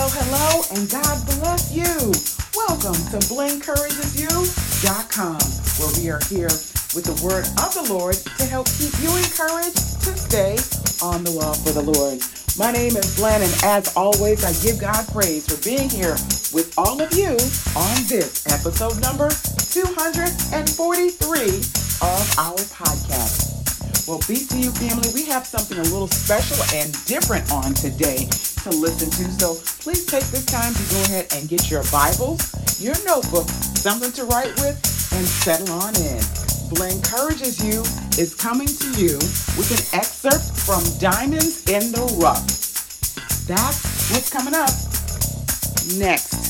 hello, hello, and God bless you. Welcome to BlingEncouragesYou.com, where we are here with the word of the Lord to help keep you encouraged to stay on the wall for the Lord. My name is Glenn, and as always, I give God praise for being here with all of you on this episode number 243 of our podcast. Well, BCU family, we have something a little special and different on today to listen to. So please take this time to go ahead and get your Bibles, your notebook, something to write with, and settle on in. Bling Encourages You is coming to you with an excerpt from Diamonds in the Rough. That's what's coming up next.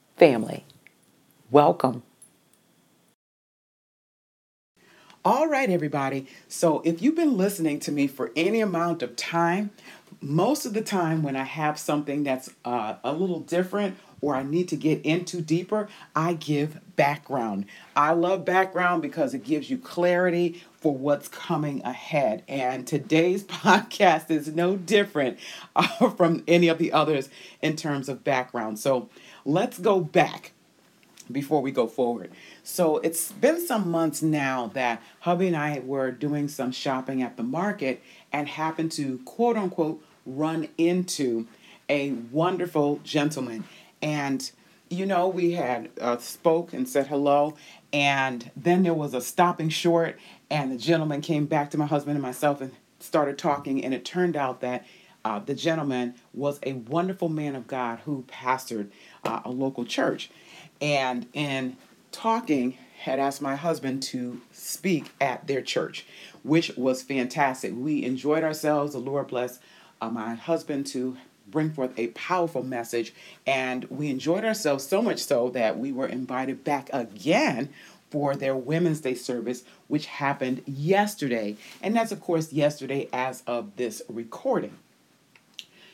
family. Welcome. All right, everybody. So, if you've been listening to me for any amount of time, most of the time when I have something that's uh, a little different or I need to get into deeper, I give background. I love background because it gives you clarity for what's coming ahead. And today's podcast is no different uh, from any of the others in terms of background. So, let's go back before we go forward. So it's been some months now that hubby and I were doing some shopping at the market and happened to quote unquote run into a wonderful gentleman. And you know, we had uh, spoke and said hello, and then there was a stopping short, and the gentleman came back to my husband and myself and started talking, and it turned out that uh, the gentleman was a wonderful man of God who pastored uh, a local church. And in talking, had asked my husband to speak at their church, which was fantastic. We enjoyed ourselves. The Lord bless uh, my husband to bring forth a powerful message. And we enjoyed ourselves so much so that we were invited back again for their Women's Day service, which happened yesterday. And that's, of course, yesterday as of this recording.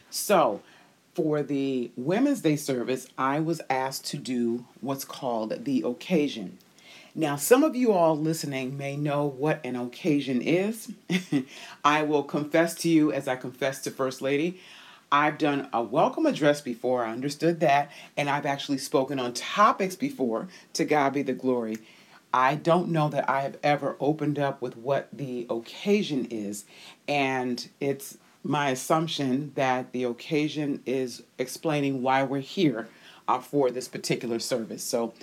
So, for the Women's Day service, I was asked to do what's called the occasion. Now, some of you all listening may know what an occasion is. I will confess to you, as I confess to First Lady, I've done a welcome address before, I understood that, and I've actually spoken on topics before. To God be the glory. I don't know that I have ever opened up with what the occasion is, and it's my assumption that the occasion is explaining why we're here uh, for this particular service. So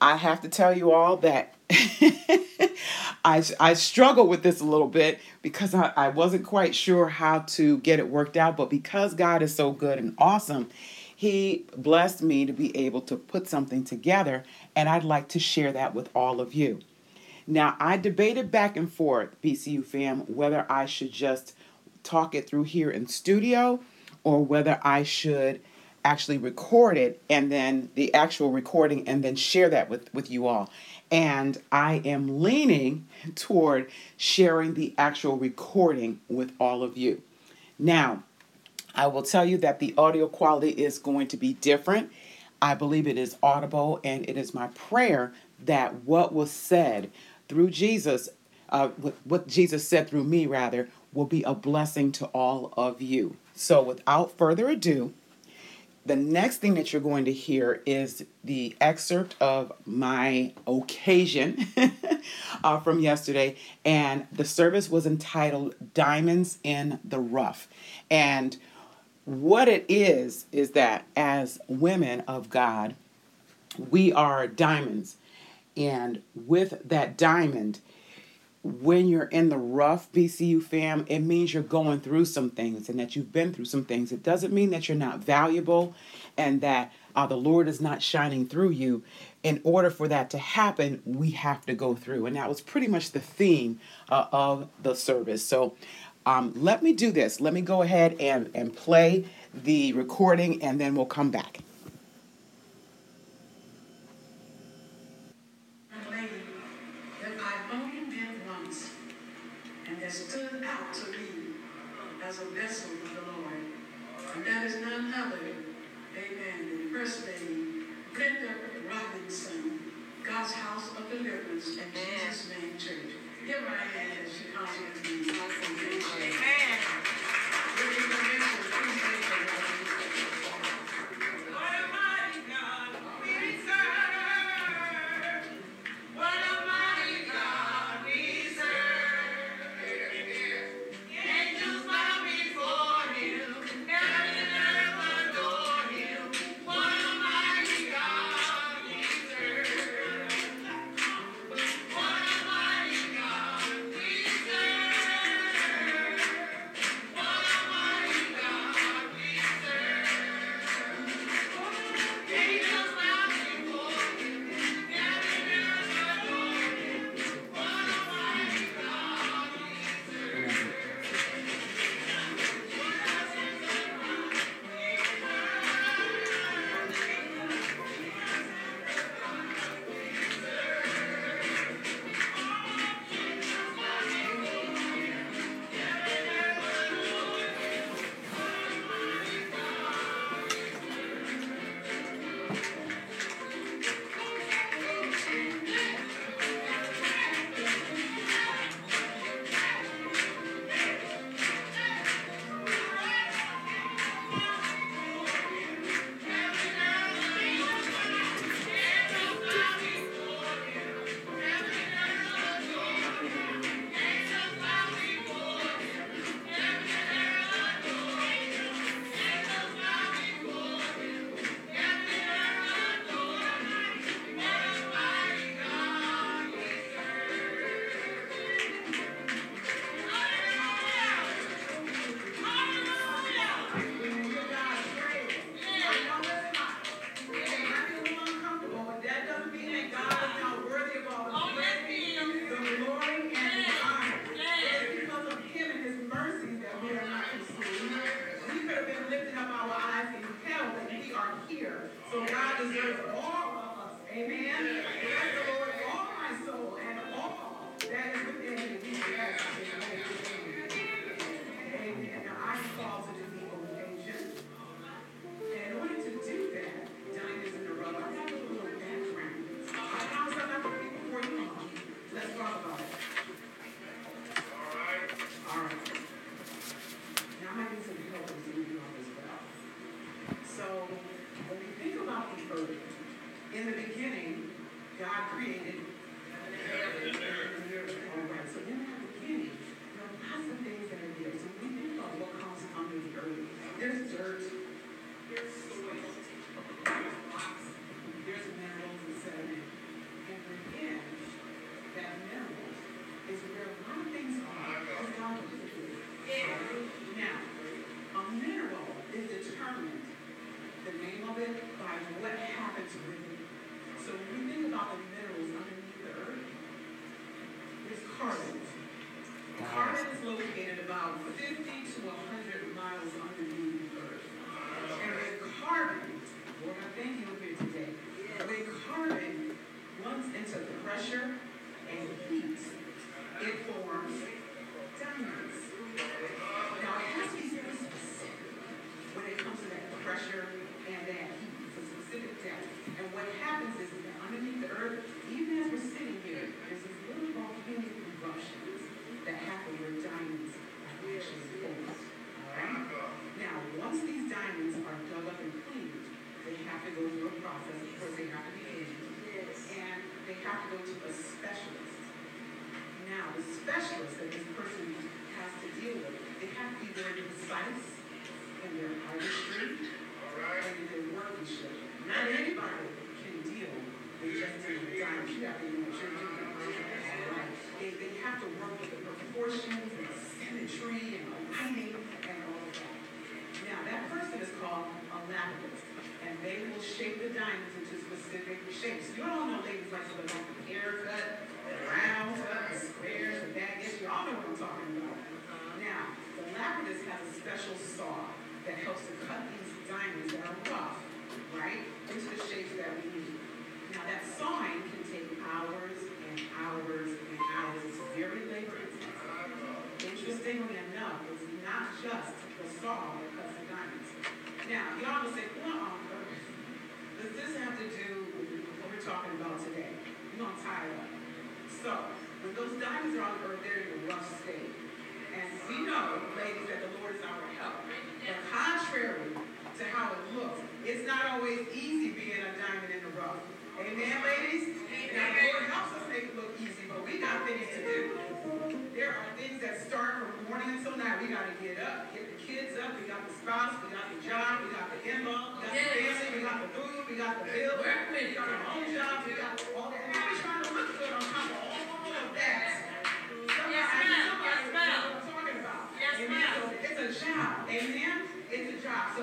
I have to tell you all that I, I struggle with this a little bit because I, I wasn't quite sure how to get it worked out. But because God is so good and awesome, He blessed me to be able to put something together, and I'd like to share that with all of you. Now, I debated back and forth, BCU fam, whether I should just talk it through here in studio or whether I should actually record it and then the actual recording and then share that with, with you all. And I am leaning toward sharing the actual recording with all of you. Now, I will tell you that the audio quality is going to be different. I believe it is audible, and it is my prayer that what was said through Jesus, uh, what Jesus said through me, rather, will be a blessing to all of you. So, without further ado, the next thing that you're going to hear is the excerpt of my occasion uh, from yesterday. And the service was entitled Diamonds in the Rough. And what it is, is that as women of God, we are diamonds. And with that diamond, when you're in the rough BCU fam, it means you're going through some things and that you've been through some things. It doesn't mean that you're not valuable and that uh, the Lord is not shining through you. In order for that to happen, we have to go through. And that was pretty much the theme uh, of the service. So um, let me do this. Let me go ahead and, and play the recording and then we'll come back. as a vessel of the Lord. And that is none other, amen, than First Lady Brenda Robinson, God's House of Deliverance in Jesus' name church. Give her a hand. As she comes In the beginning, God created to go through a process because they have to be injured. And they have to go to a specialist. Now, the specialist that this person has to deal with, they have to be very precise in their artistry right. and in their workmanship. Not anybody can deal with just taking dimes. You have to know what you're doing. They, they have to work with the proportions and the symmetry and the lighting and all of that. Now, that person is called a lapidist they will shape the diamonds into specific shapes. You all know ladies like like a haircut, round cut, squares, and baguettes. You all know what I'm talking about. Now, the lapidus has a special saw that helps to cut these diamonds that are rough, right, into the shapes that we need. Now, that sawing can take hours and hours and hours. It's very labor intensive. Interestingly enough, it's not just the saw that cuts the diamonds. Now, y'all will say, does this have to do with what we're talking about today? We're gonna tie it up. So, when those diamonds are on the earth, they're in a rough state. And we know, ladies, that the Lord is our help. But contrary to how it looks, it's not always easy being a diamond in the rough. Amen, ladies? Now, the Lord helps us make it look easy, but we got things to do. There are things that start from morning until night. We got to get up, get the kids up. We got the spouse, we got the job, we got the in-law, we got the family, we got the food, we got the bill, we got our own job, we got all that. And we're trying to look good on top of all of that. Somebody, Yes, ma'am. Yes, ma'am. what I'm talking about. Yes, ma'am. So it's a job. Amen. It's a job. So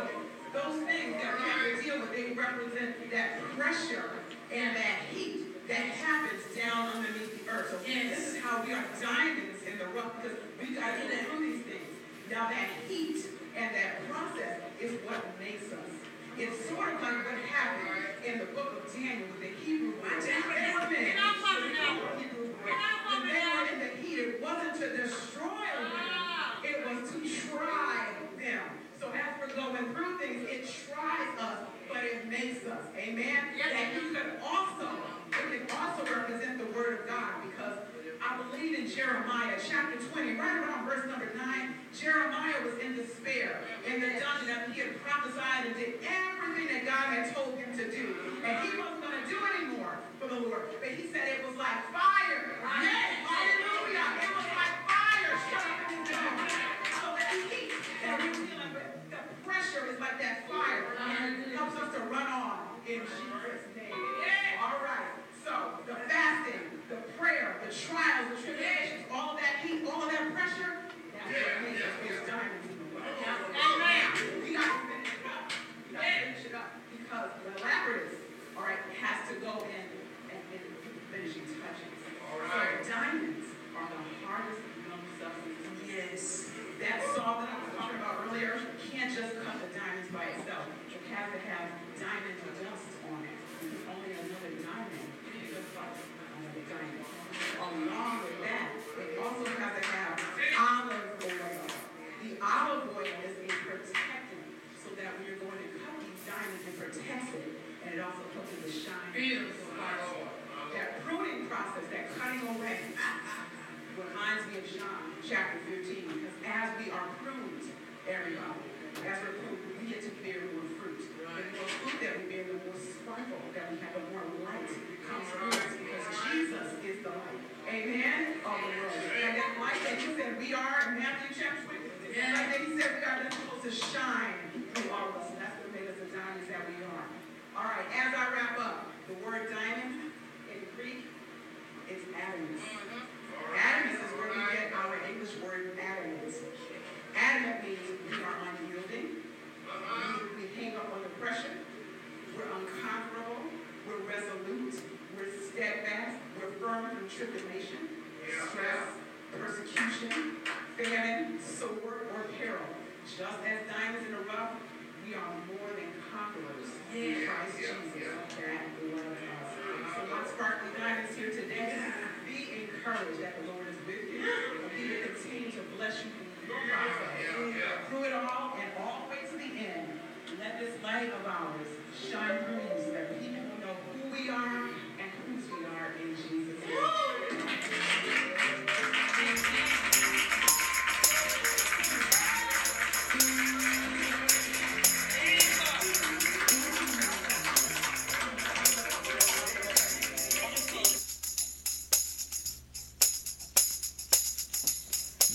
those things that we have to deal with, they represent that pressure and that heat that happens down underneath the earth. So Yes. this is how we are in the rough because we got to go through these things. Now that heat and that process is what makes us. It's sort of like what happened in the book of Daniel with the Hebrew boys. They were men. Get off of it now. Hebrew boys. Get off of When they were in the heat, it wasn't to destroy them. Ah. It was to try them. So as we're going through things, it tries us, but it makes us. Amen? Yes. And you could also, it can also represent the word of God because I believe in Jeremiah chapter 20, right around verse number 9, Jeremiah was in despair in the dungeon after he had prophesied and did everything that God had told him to do. And he wasn't going to do anymore for the Lord. But he said it was like fire. Yes, hallelujah. It was like fire shut up in his bones. So that heat that we're dealing with, the pressure is like that fire. And it helps us to run on in Jesus' name. All right. So the prayer, the trials, the tribulations, all of that heat, all of that pressure, that's what makes us those diamonds in the rough. Amen. We got to finish it up. We got to finish it up because the lapidus, all right, has to go in and, and do the finishing touches. All right. So diamonds are the hardest known substances. Yes. That saw that I was talking about earlier can't just cut the diamonds by itself. It has to have diamond dust on it. Because only another diamond can just like another diamond. Along with that, it also has to have olive oil. The olive oil is a protectant so that when you're going to cut these diamonds, it protects it. And it also helps it to shine. Beautiful. That pruning process, that cutting away, reminds me of John chapter 15. Because as we are pruned, we're pruned, we get to bear more fruit. And the more fruit that we bear, the more sparkle that we have, the more light comes from us because Jesus is the light. Amen? Of the world. And that light that he said we are in Matthew chapter 20, that light that he said we are that's supposed to shine through all of us. And that's what made us the diamonds that we are. All right, as I wrap up, the word diamond in Greek is adamas. Mm-hmm. Adamas is where we get our English word adamant. Adamant means we are unyielding. We, we hang up under pressure. We're unconquerable. We're resolute. We're steadfast. We're firm through tribulation, stress, persecution, famine, sword, or peril. Just as diamonds in the rough, we are more than conquerors in Christ Jesus. That loves us. So my sparkly diamonds here today, be encouraged that the Lord is with you. And He will continue to bless you through it all and all the way to the end. Let this light of ours shine through you so that people know who we are and whose we are in Jesus' name.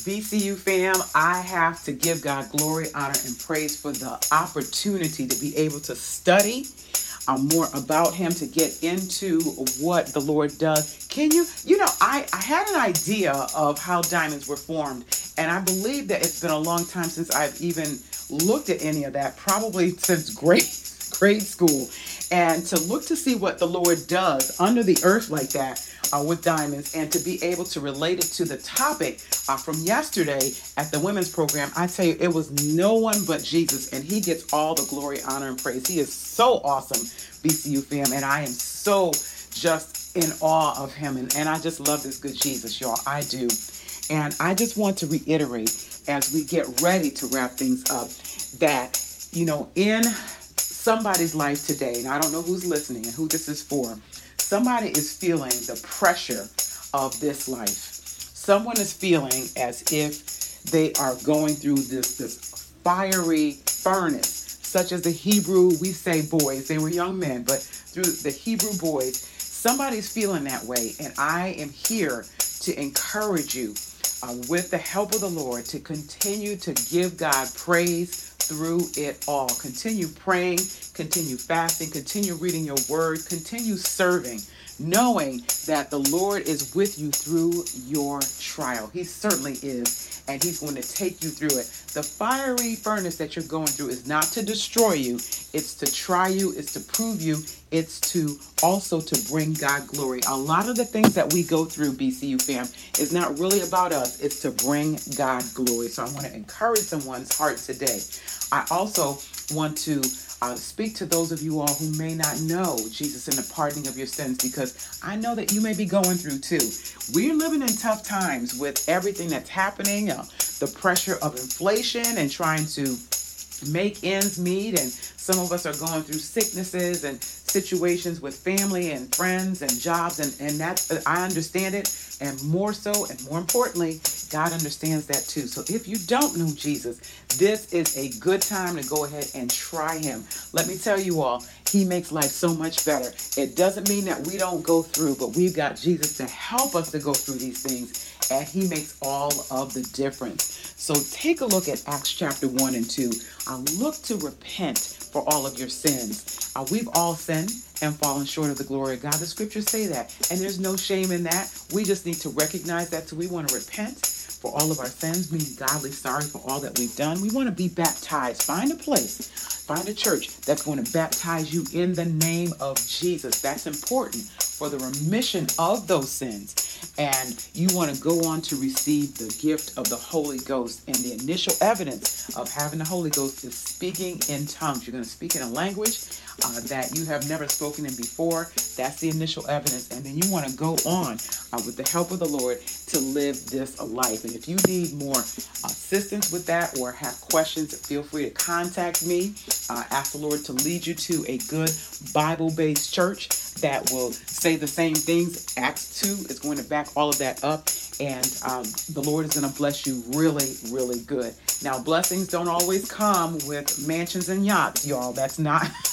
BCU fam, I have to give God glory, honor, and praise for the opportunity to be able to study uh, more about Him, to get into what the Lord does. Can you, you know, I, I had an idea of how diamonds were formed, and I believe that it's been a long time since I've even looked at any of that, probably since grade, grade school. And to look to see what the Lord does under the earth like that uh, with diamonds and to be able to relate it to the topic uh, from yesterday at the women's program, I tell you, it was no one but Jesus, and He gets all the glory, honor, and praise. He is so awesome, BCU fam, and I am so just in awe of Him, and, and I just love this good Jesus, y'all. I do. And I just want to reiterate as we get ready to wrap things up that, you know, in somebody's life today, and I don't know who's listening and who this is for, somebody is feeling the pressure of this life. Someone is feeling as if they are going through this, this fiery furnace, such as the Hebrew, we say boys, they were young men, but through the Hebrew boys, somebody's feeling that way. And I am here to encourage you uh, with the help of the Lord to continue to give God praise through it all. Continue praying, continue fasting, continue reading your word, continue serving, knowing that the Lord is with you through your trial. He certainly is, and He's going to take you through it. The fiery furnace that you're going through is not to destroy you, it's to try you, it's to prove you, it's to also to bring God glory. A lot of the things that we go through, BCU fam, is not really about us, it's to bring God glory. So I want to encourage someone's heart today. I also want to uh, speak to those of you all who may not know Jesus and the pardoning of your sins because I know that you may be going through too. We're living in tough times with everything that's happening, uh, the pressure of inflation and trying to make ends meet. And some of us are going through sicknesses and situations with family and friends and jobs. And, and that I understand it. And more so, and more importantly, God understands that too. So if you don't know Jesus, this is a good time to go ahead and try him. Let me tell you all, he makes life so much better. It doesn't mean that we don't go through, but we've got Jesus to help us to go through these things, and he makes all of the difference. So take a look at Acts chapter 1 and 2. I look to repent for all of your sins. Uh, we've all sinned and fallen short of the glory of God. The scriptures say that, and there's no shame in that. We just need to recognize that. So we want to repent for all of our sins, being godly sorry for all that we've done. We want to be baptized. Find a place, find a church that's going to baptize you in the name of Jesus. That's important for the remission of those sins. And you want to go on to receive the gift of the Holy Ghost. And the initial evidence of having the Holy Ghost is speaking in tongues. You're going to speak in a language uh, that you have never spoken in before. That's the initial evidence. And then you want to go on uh, with the help of the Lord to live this life. And if you need more assistance with that or have questions, feel free to contact me. Uh, ask the Lord to lead you to a good Bible based church that will say the same things. Acts 2 is going to back all of that up. And um, the Lord is going to bless you really, really good. Now, blessings don't always come with mansions and yachts, y'all. That's not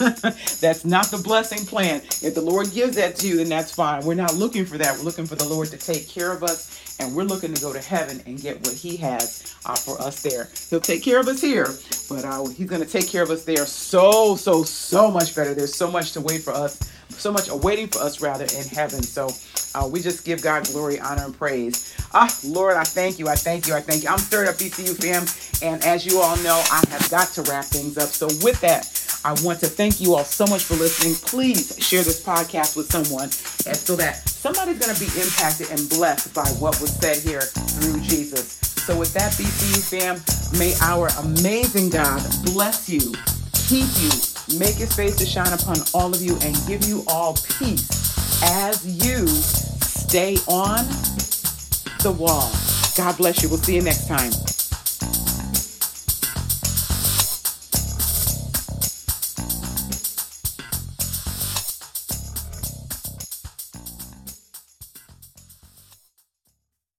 that's not the blessing plan. If the Lord gives that to you, then that's fine. We're not looking for that. We're looking for the Lord to take care of us, and we're looking to go to heaven and get what He has uh, for us there. He'll take care of us here, but uh, He's going to take care of us there so, so, so much better. There's so much to wait for us, so much awaiting for us rather in heaven. So uh, we just give God glory, honor, and praise. Ah, Lord, I thank you. I thank you. I thank you. I'm stirred up, BCU fam. And as you all know, I have got to wrap things up. So with that, I want to thank you all so much for listening. Please share this podcast with someone and so that somebody's going to be impacted and blessed by what was said here through Jesus. So with that, BCU fam, may our amazing God bless you, keep you, make his face to shine upon all of you, and give you all peace as you stay on the wall. God bless you. We'll see you next time.